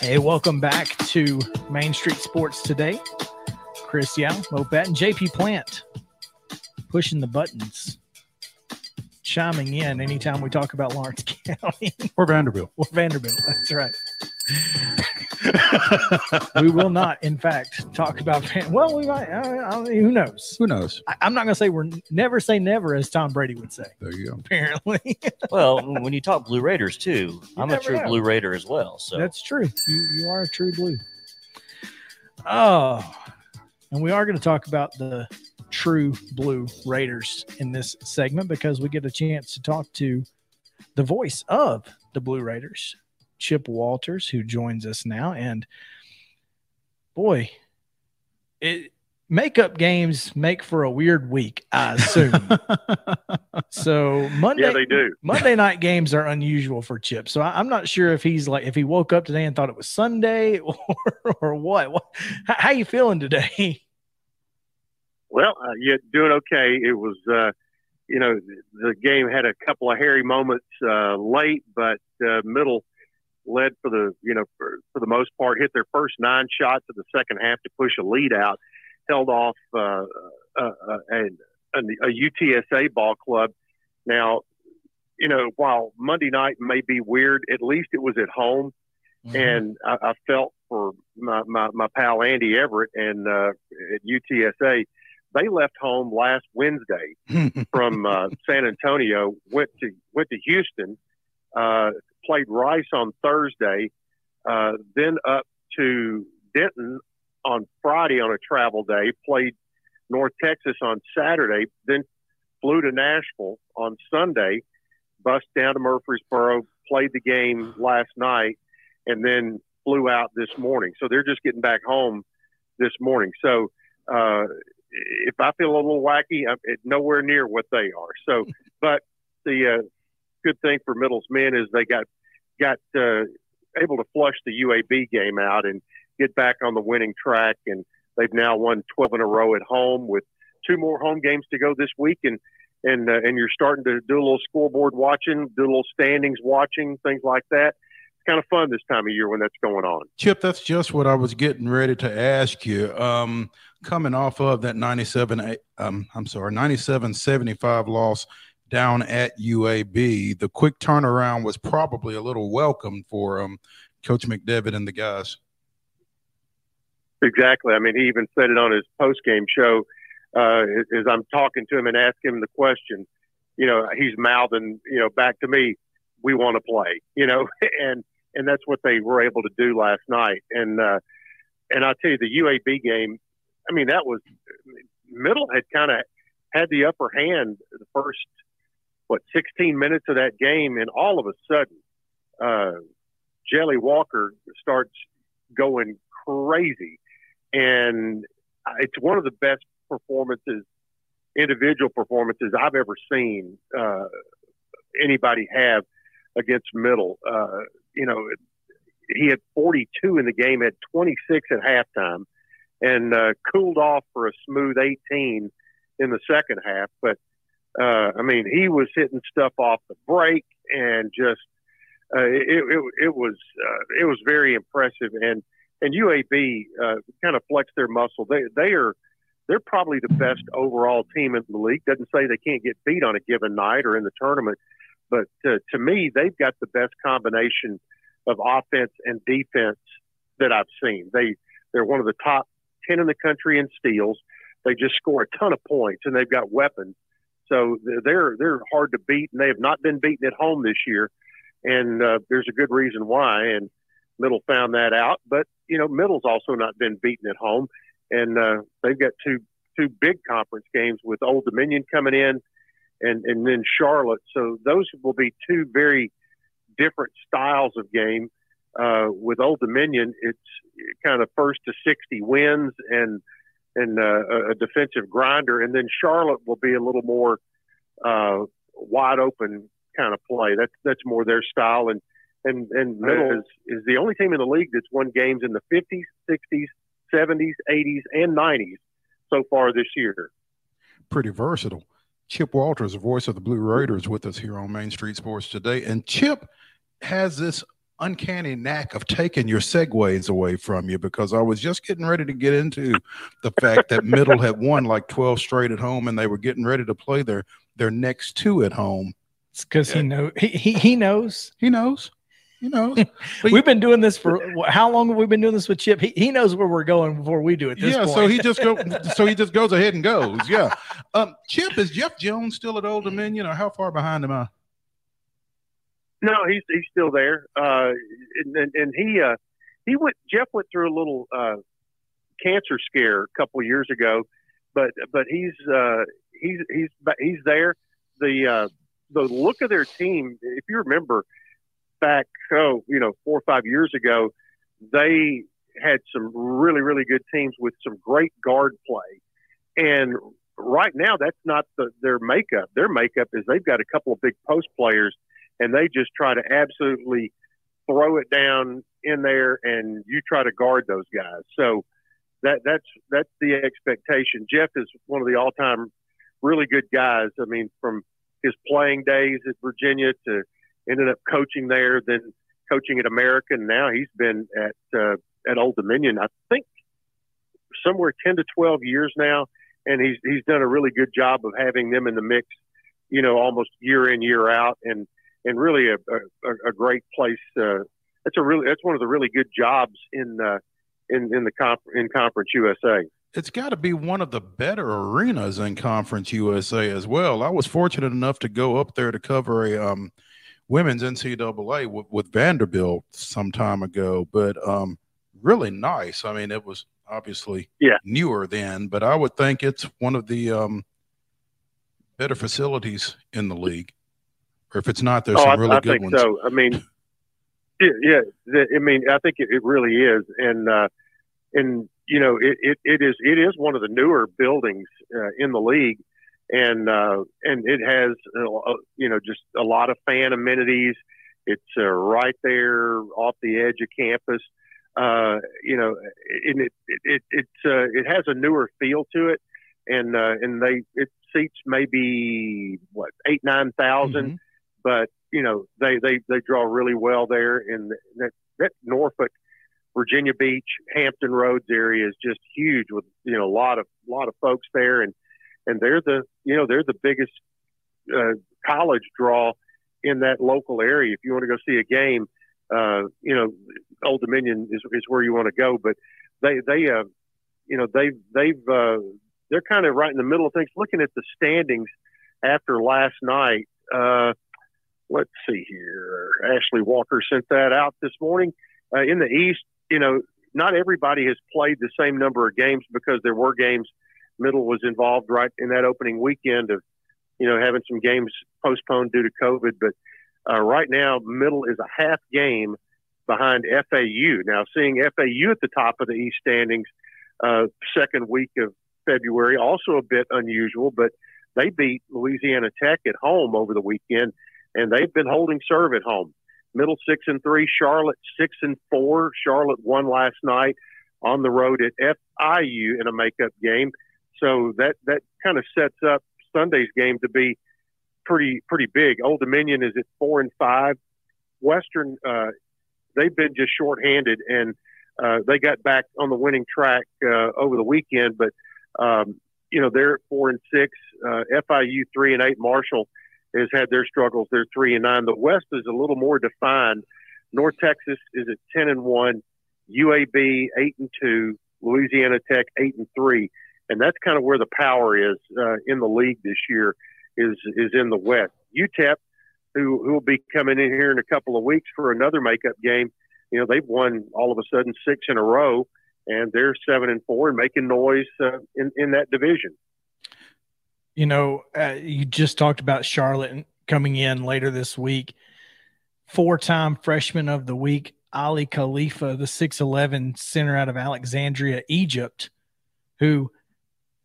Hey, welcome back to Main Street Sports today. Chris Yao, Mopat, and JP Plant pushing the buttons, chiming in anytime we talk about Lawrence County or Vanderbilt. or Vanderbilt. That's right. we will not, in fact, talk about. Van- well, we might. I, I, who knows? Who knows? I, I'm not going to say we're never say never, as Tom Brady would say. There you go. Apparently, Well, when you talk Blue Raiders too, I'm a true know. Blue Raider as well. So that's true. You you are a true blue. Oh, and we are going to talk about the true blue Raiders in this segment because we get a chance to talk to the voice of the Blue Raiders, Chip Walters, who joins us now. And boy, it makeup games make for a weird week, I assume. so Monday, Yeah, they do. Monday night games are unusual for Chip. So I, I'm not sure if he's like if he woke up today and thought it was Sunday or or what. what how, how you feeling today? Well, uh, yeah, doing okay. It was, uh, you know, the game had a couple of hairy moments uh, late, but uh, middle led for the, you know, for, for the most part, hit their first nine shots of the second half to push a lead out, held off uh, uh, uh, and, a UTSA ball club. Now, you know, while Monday night may be weird, at least it was at home. and I, I felt for my, my, my pal Andy Everett and uh, at UTSA. They left home last Wednesday from uh, San Antonio, went to went to Houston, uh, played Rice on Thursday, uh, then up to Denton on Friday on a travel day, played North Texas on Saturday, then flew to Nashville on Sunday, bust down to Murfreesboro, played the game last night, and then flew out this morning. So they're just getting back home this morning. So uh, if I feel a little wacky, I'm nowhere near what they are. So, but the uh, good thing for Middle's men is they got got uh, able to flush the UAB game out and get back on the winning track, and they've now won 12 in a row at home with two more home games to go this week, and and uh, and you're starting to do a little scoreboard watching, do a little standings watching, things like that. It's kind of fun this time of year when that's going on. Chip, that's just what I was getting ready to ask you. Um, coming off of that 97, um, I'm sorry, 97 75 loss down at UAB, the quick turnaround was probably a little welcome for um, Coach McDevitt and the guys. Exactly. I mean, he even said it on his post game show uh, as I'm talking to him and asking him the question. You know, he's mouthing, you know, back to me, "We want to play," you know, and and that's what they were able to do last night. And uh, and I'll tell you, the UAB game. I mean, that was middle had kind of had the upper hand the first what 16 minutes of that game, and all of a sudden, uh, Jelly Walker starts going crazy, and it's one of the best performances, individual performances I've ever seen uh, anybody have against Middle. Uh, you know, he had 42 in the game, had 26 at halftime, and uh, cooled off for a smooth 18 in the second half. But uh, I mean, he was hitting stuff off the break and just uh, it, it, it was uh, it was very impressive. And and UAB uh, kind of flexed their muscle. They they are they're probably the best overall team in the league. Doesn't say they can't get beat on a given night or in the tournament, but uh, to me, they've got the best combination of offense and defense that I've seen. They they're one of the top ten in the country in steals. They just score a ton of points, and they've got weapons. So they're they're hard to beat, and they have not been beaten at home this year. And uh, there's a good reason why. And Middle found that out, but you know Middle's also not been beaten at home, and uh, they've got two two big conference games with Old Dominion coming in, and and then Charlotte. So those will be two very different styles of game. Uh, with Old Dominion, it's kind of first to 60 wins and and uh, a defensive grinder, and then Charlotte will be a little more uh, wide open kind of play. That's that's more their style, and and and Middle is, is the only team in the league that's won games in the 50s, 60s, 70s, 80s, and 90s so far this year. Pretty versatile. Chip Walters, the voice of the Blue Raiders, with us here on Main Street Sports today, and Chip has this uncanny knack of taking your segues away from you because I was just getting ready to get into the fact that Middle had won like 12 straight at home and they were getting ready to play their their next two at home. It's because he know he, he he knows. He knows. He knows. We've been doing this for how long have we been doing this with Chip? He, he knows where we're going before we do it. yeah, point. so he just go so he just goes ahead and goes. Yeah. Um Chip, is Jeff Jones still at Old Dominion or how far behind am I? No, he's he's still there. Uh, and, and, he uh, he went. Jeff went through a little uh, cancer scare a couple years ago, but but he's uh, he's he's he's there. The uh, the look of their team. If you remember back, oh, you know, four or five years ago, they had some really really good teams with some great guard play, and right now that's not the, their makeup. Their makeup is they've got a couple of big post players and they just try to absolutely throw it down in there and you try to guard those guys. So that that's that's the expectation. Jeff is one of the all time really good guys. I mean, from his playing days at Virginia to ended up coaching there, then coaching at American. Now he's been at uh, at Old Dominion. I think somewhere ten to twelve years now, and he's he's done a really good job of having them in the mix. You know, almost year in year out, and and really a, a, a great place. Uh, that's a really that's one of the really good jobs in uh, in in the comp- in Conference USA. It's got to be one of the better arenas in Conference USA as well. I was fortunate enough to go up there to cover a um, women's NCAA with, with Vanderbilt some time ago, but um, really nice. I mean, it was obviously Yeah. newer then, but I would think it's one of the um, better facilities in the league. Or if it's not, there's oh, some I, really I good think ones. so. I mean, yeah, yeah I mean, I think it, it really is, and uh, and you know, it, it, it is it is one of the newer buildings uh, in the league, and uh, and it has uh, you know just a lot of fan amenities. It's uh, right there off the edge of campus. Uh, you know, and it it it it's, uh, it has a newer feel to it, and uh, and they it seats maybe what eight nine thousand Mhm. But you know they they they draw really well there and that that Norfolk Virginia Beach Hampton Roads area is just huge with you know a lot of lot of folks there. And and they're the you know they're the biggest uh, college draw in that local area. If you want to go see a game uh, you know Old Dominion is is where you want to go. But they they uh you know they they've uh, they're kind of right in the middle of things. Looking at the standings after last night uh let's see here. Ashley Walker sent that out this morning. Uh, in the East, you know, not everybody has played the same number of games because there were games. Middle was involved right in that opening weekend of, you know, having some games postponed due to COVID. But uh, right now, Middle is a half game behind FAU. Now, seeing FAU at the top of the East standings, uh, second week of February, also a bit unusual, but they beat Louisiana Tech at home over the weekend and they've been holding serve at home. Middle six and three, Charlotte six and four. Charlotte won last night on the road at FIU in a makeup game. So that that kind of sets up Sunday's game to be pretty pretty big. Old Dominion is at four and five. Western uh, they've been just shorthanded and uh, they got back on the winning track uh, over the weekend, but um, you know they're at four and six. Uh, FIU three and eight. Marshall has had their struggles. They're three and nine. The West is a little more defined. North Texas is at ten and one. UAB eight and two. Louisiana Tech eight and three. And that's kind of where the power is uh, in the league this year. Is is in the West. UTEP, who who will be coming in here in a couple of weeks for another makeup game. You know they've won all of a sudden six in a row, and they're seven and four and making noise uh, in in that division. You know, uh, you just talked about Charlotte coming in later this week. Four time freshman of the week, Aly Khalifa, the 6'11 center out of Alexandria, Egypt, who,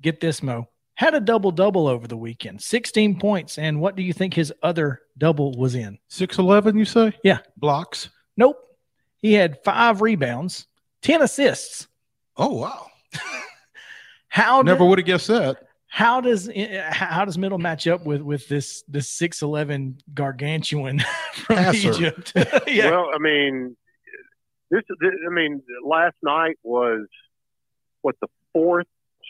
get this, Mo, had a double double over the weekend 16 points. And what do you think his other double was in? Six eleven, you say? Yeah. Blocks. Nope. He had five rebounds, 10 assists. Oh wow. How Never would have guessed that. How does eh, how does middle match up with with this this six eleven gargantuan from Passer. Egypt? yeah, Well, I mean, this, this. I mean, last night was what the fourth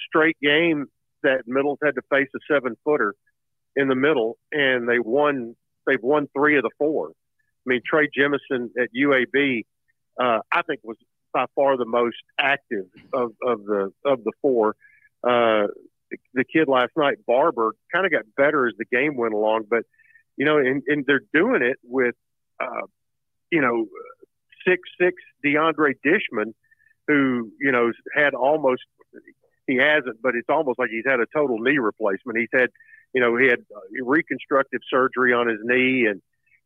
straight game that Middles had to face a seven footer in the middle, and they won. They've won three of the four. I mean, Trey Jemison at UAB, uh, I think was by far the most active of, of the of the four. Uh, the, kid last night, Barber, kind of got better as the game went along, but you know, and, and they're doing it with, uh, you know, six six DeAndre Dishman, who you know had almost he hasn't, but it's almost like he's had a total knee replacement. He's had, you know, he had uh, reconstructive surgery on his knee, and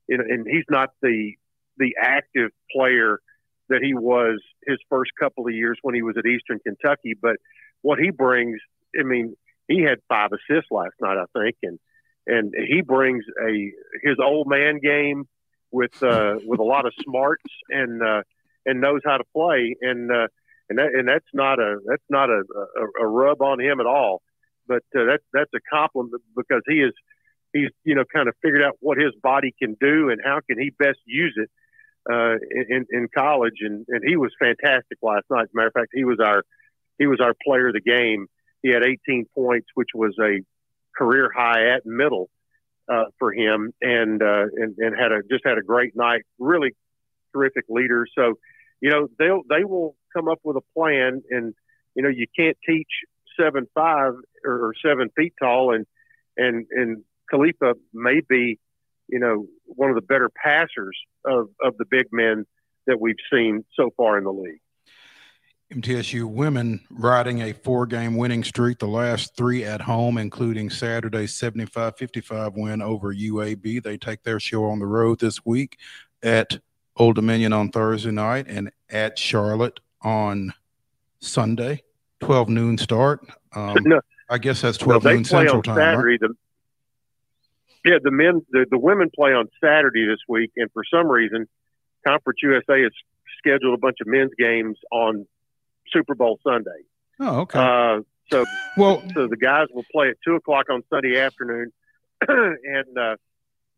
you know, and he's not the the active player that he was his first couple of years when he was at Eastern Kentucky. But what he brings, I mean, he had five assists last night, I think, and and he brings a his old man game with uh, with a lot of smarts and uh, and knows how to play and uh, and that, and that's not a that's not a, a, a rub on him at all, but uh, that's that's a compliment because he is he's you know kind of figured out what his body can do and how can he best use it uh, in in college and and he was fantastic last night. As a matter of fact, he was our he was our player of the game. He had 18 points, which was a career high at middle uh, for him, and, uh, and and had a just had a great night. Really terrific leader. So, you know, they'll they will come up with a plan, and you know, you can't teach seven five or, or seven feet tall, and and and Khalifa may be, you know, one of the better passers of of the big men that we've seen so far in the league. MTSU women riding a four game winning streak, the last three at home, including Saturday's 75 55 win over UAB. They take their show on the road this week at Old Dominion on Thursday night and at Charlotte on Sunday, 12 noon start. Um, No. I guess that's 12 they noon Central Time. right? The, yeah, the men, the, the women play on Saturday this week, and for some reason, Conference USA has scheduled a bunch of men's games on Super Bowl Sunday. Oh, okay. Uh, so, well, so the guys will play at two o'clock on Sunday afternoon, and uh,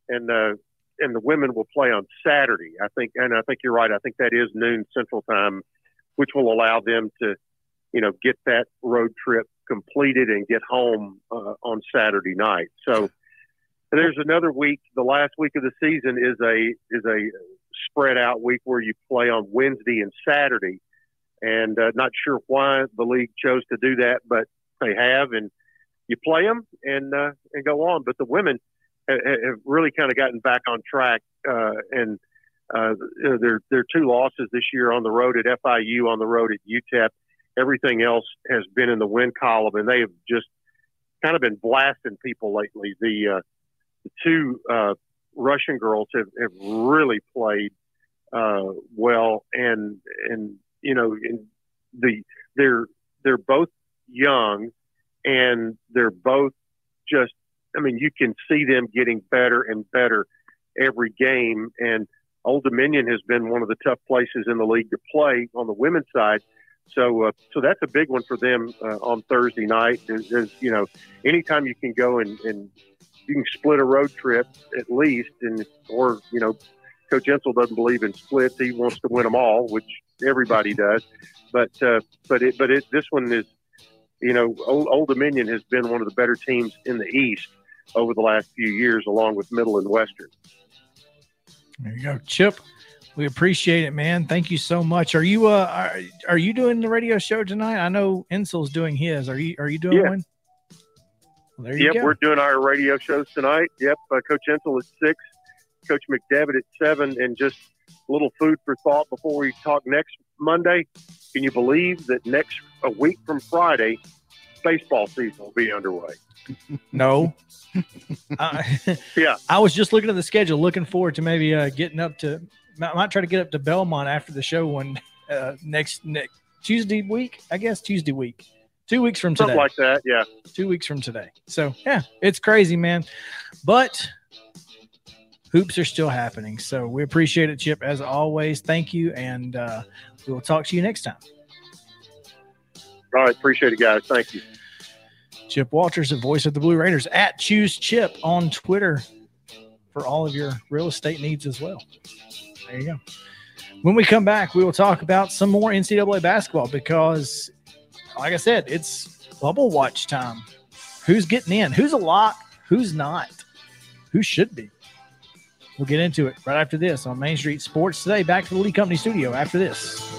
and uh, and the women will play on Saturday. I think, and I think you're right. I think that is noon Central Time, which will allow them to, you know, get that road trip completed and get home uh, on Saturday night. So there's another week. The last week of the season is a is a spread out week where you play on Wednesday and Saturday, and uh, not sure why the league chose to do that, but they have, and you play them and uh, and go on. But the women have, have really kind of gotten back on track, uh, and uh, their their two losses this year on the road at FIU, on the road at UTEP. Everything else has been in the win column, and they have just kind of been blasting people lately. The uh, the two uh, Russian girls have, have really played uh, well, and and you know, the they're they're both young, and they're both just. I mean, you can see them getting better and better every game, and Old Dominion has been one of the tough places in the league to play on the women's side. So, uh, so that's a big one for them uh, on Thursday night. Is, is you know, anytime you can go and, and you can split a road trip at least, and or you know, Coach Insell doesn't believe in splits. He wants to win them all, which everybody does. But uh, but it but it this one is, you know, Old, Old Dominion has been one of the better teams in the East over the last few years, along with Middle and Western. There you go, Chip. We appreciate it, man. Thank you so much. Are you uh are, are you doing the radio show tonight? I know Insell's doing his. Are you are you doing Yeah. one? Well, there you Yep, go. we're doing our radio shows tonight. Yep, uh, Coach Insell at six, Coach McDevitt at seven, and just a little food for thought before we talk next Monday. Can you believe that next a week from Friday, baseball season will be underway? No. I, Yeah. I was just looking at the schedule, looking forward to maybe uh, getting up to. I might try to get up to Belmont after the show one uh, next next Tuesday week. I guess Tuesday week, two weeks from today. Something like that. Yeah. two weeks from today. So yeah, it's crazy, man. But hoops are still happening. So we appreciate it, Chip, as always. Thank you, and uh, we will talk to you next time. All right. Appreciate it, guys. Thank you. Chip Walters, the voice of the Blue Raiders, at Choose Chip on Twitter for all of your real estate needs as well. There you go. When we come back, we will talk about some more NCAA basketball because, like I said, it's bubble watch time. Who's getting in? Who's a lock? Who's not? Who should be? We'll get into it right after this on Main Street Sports Today. Back to the Lee Company studio after this.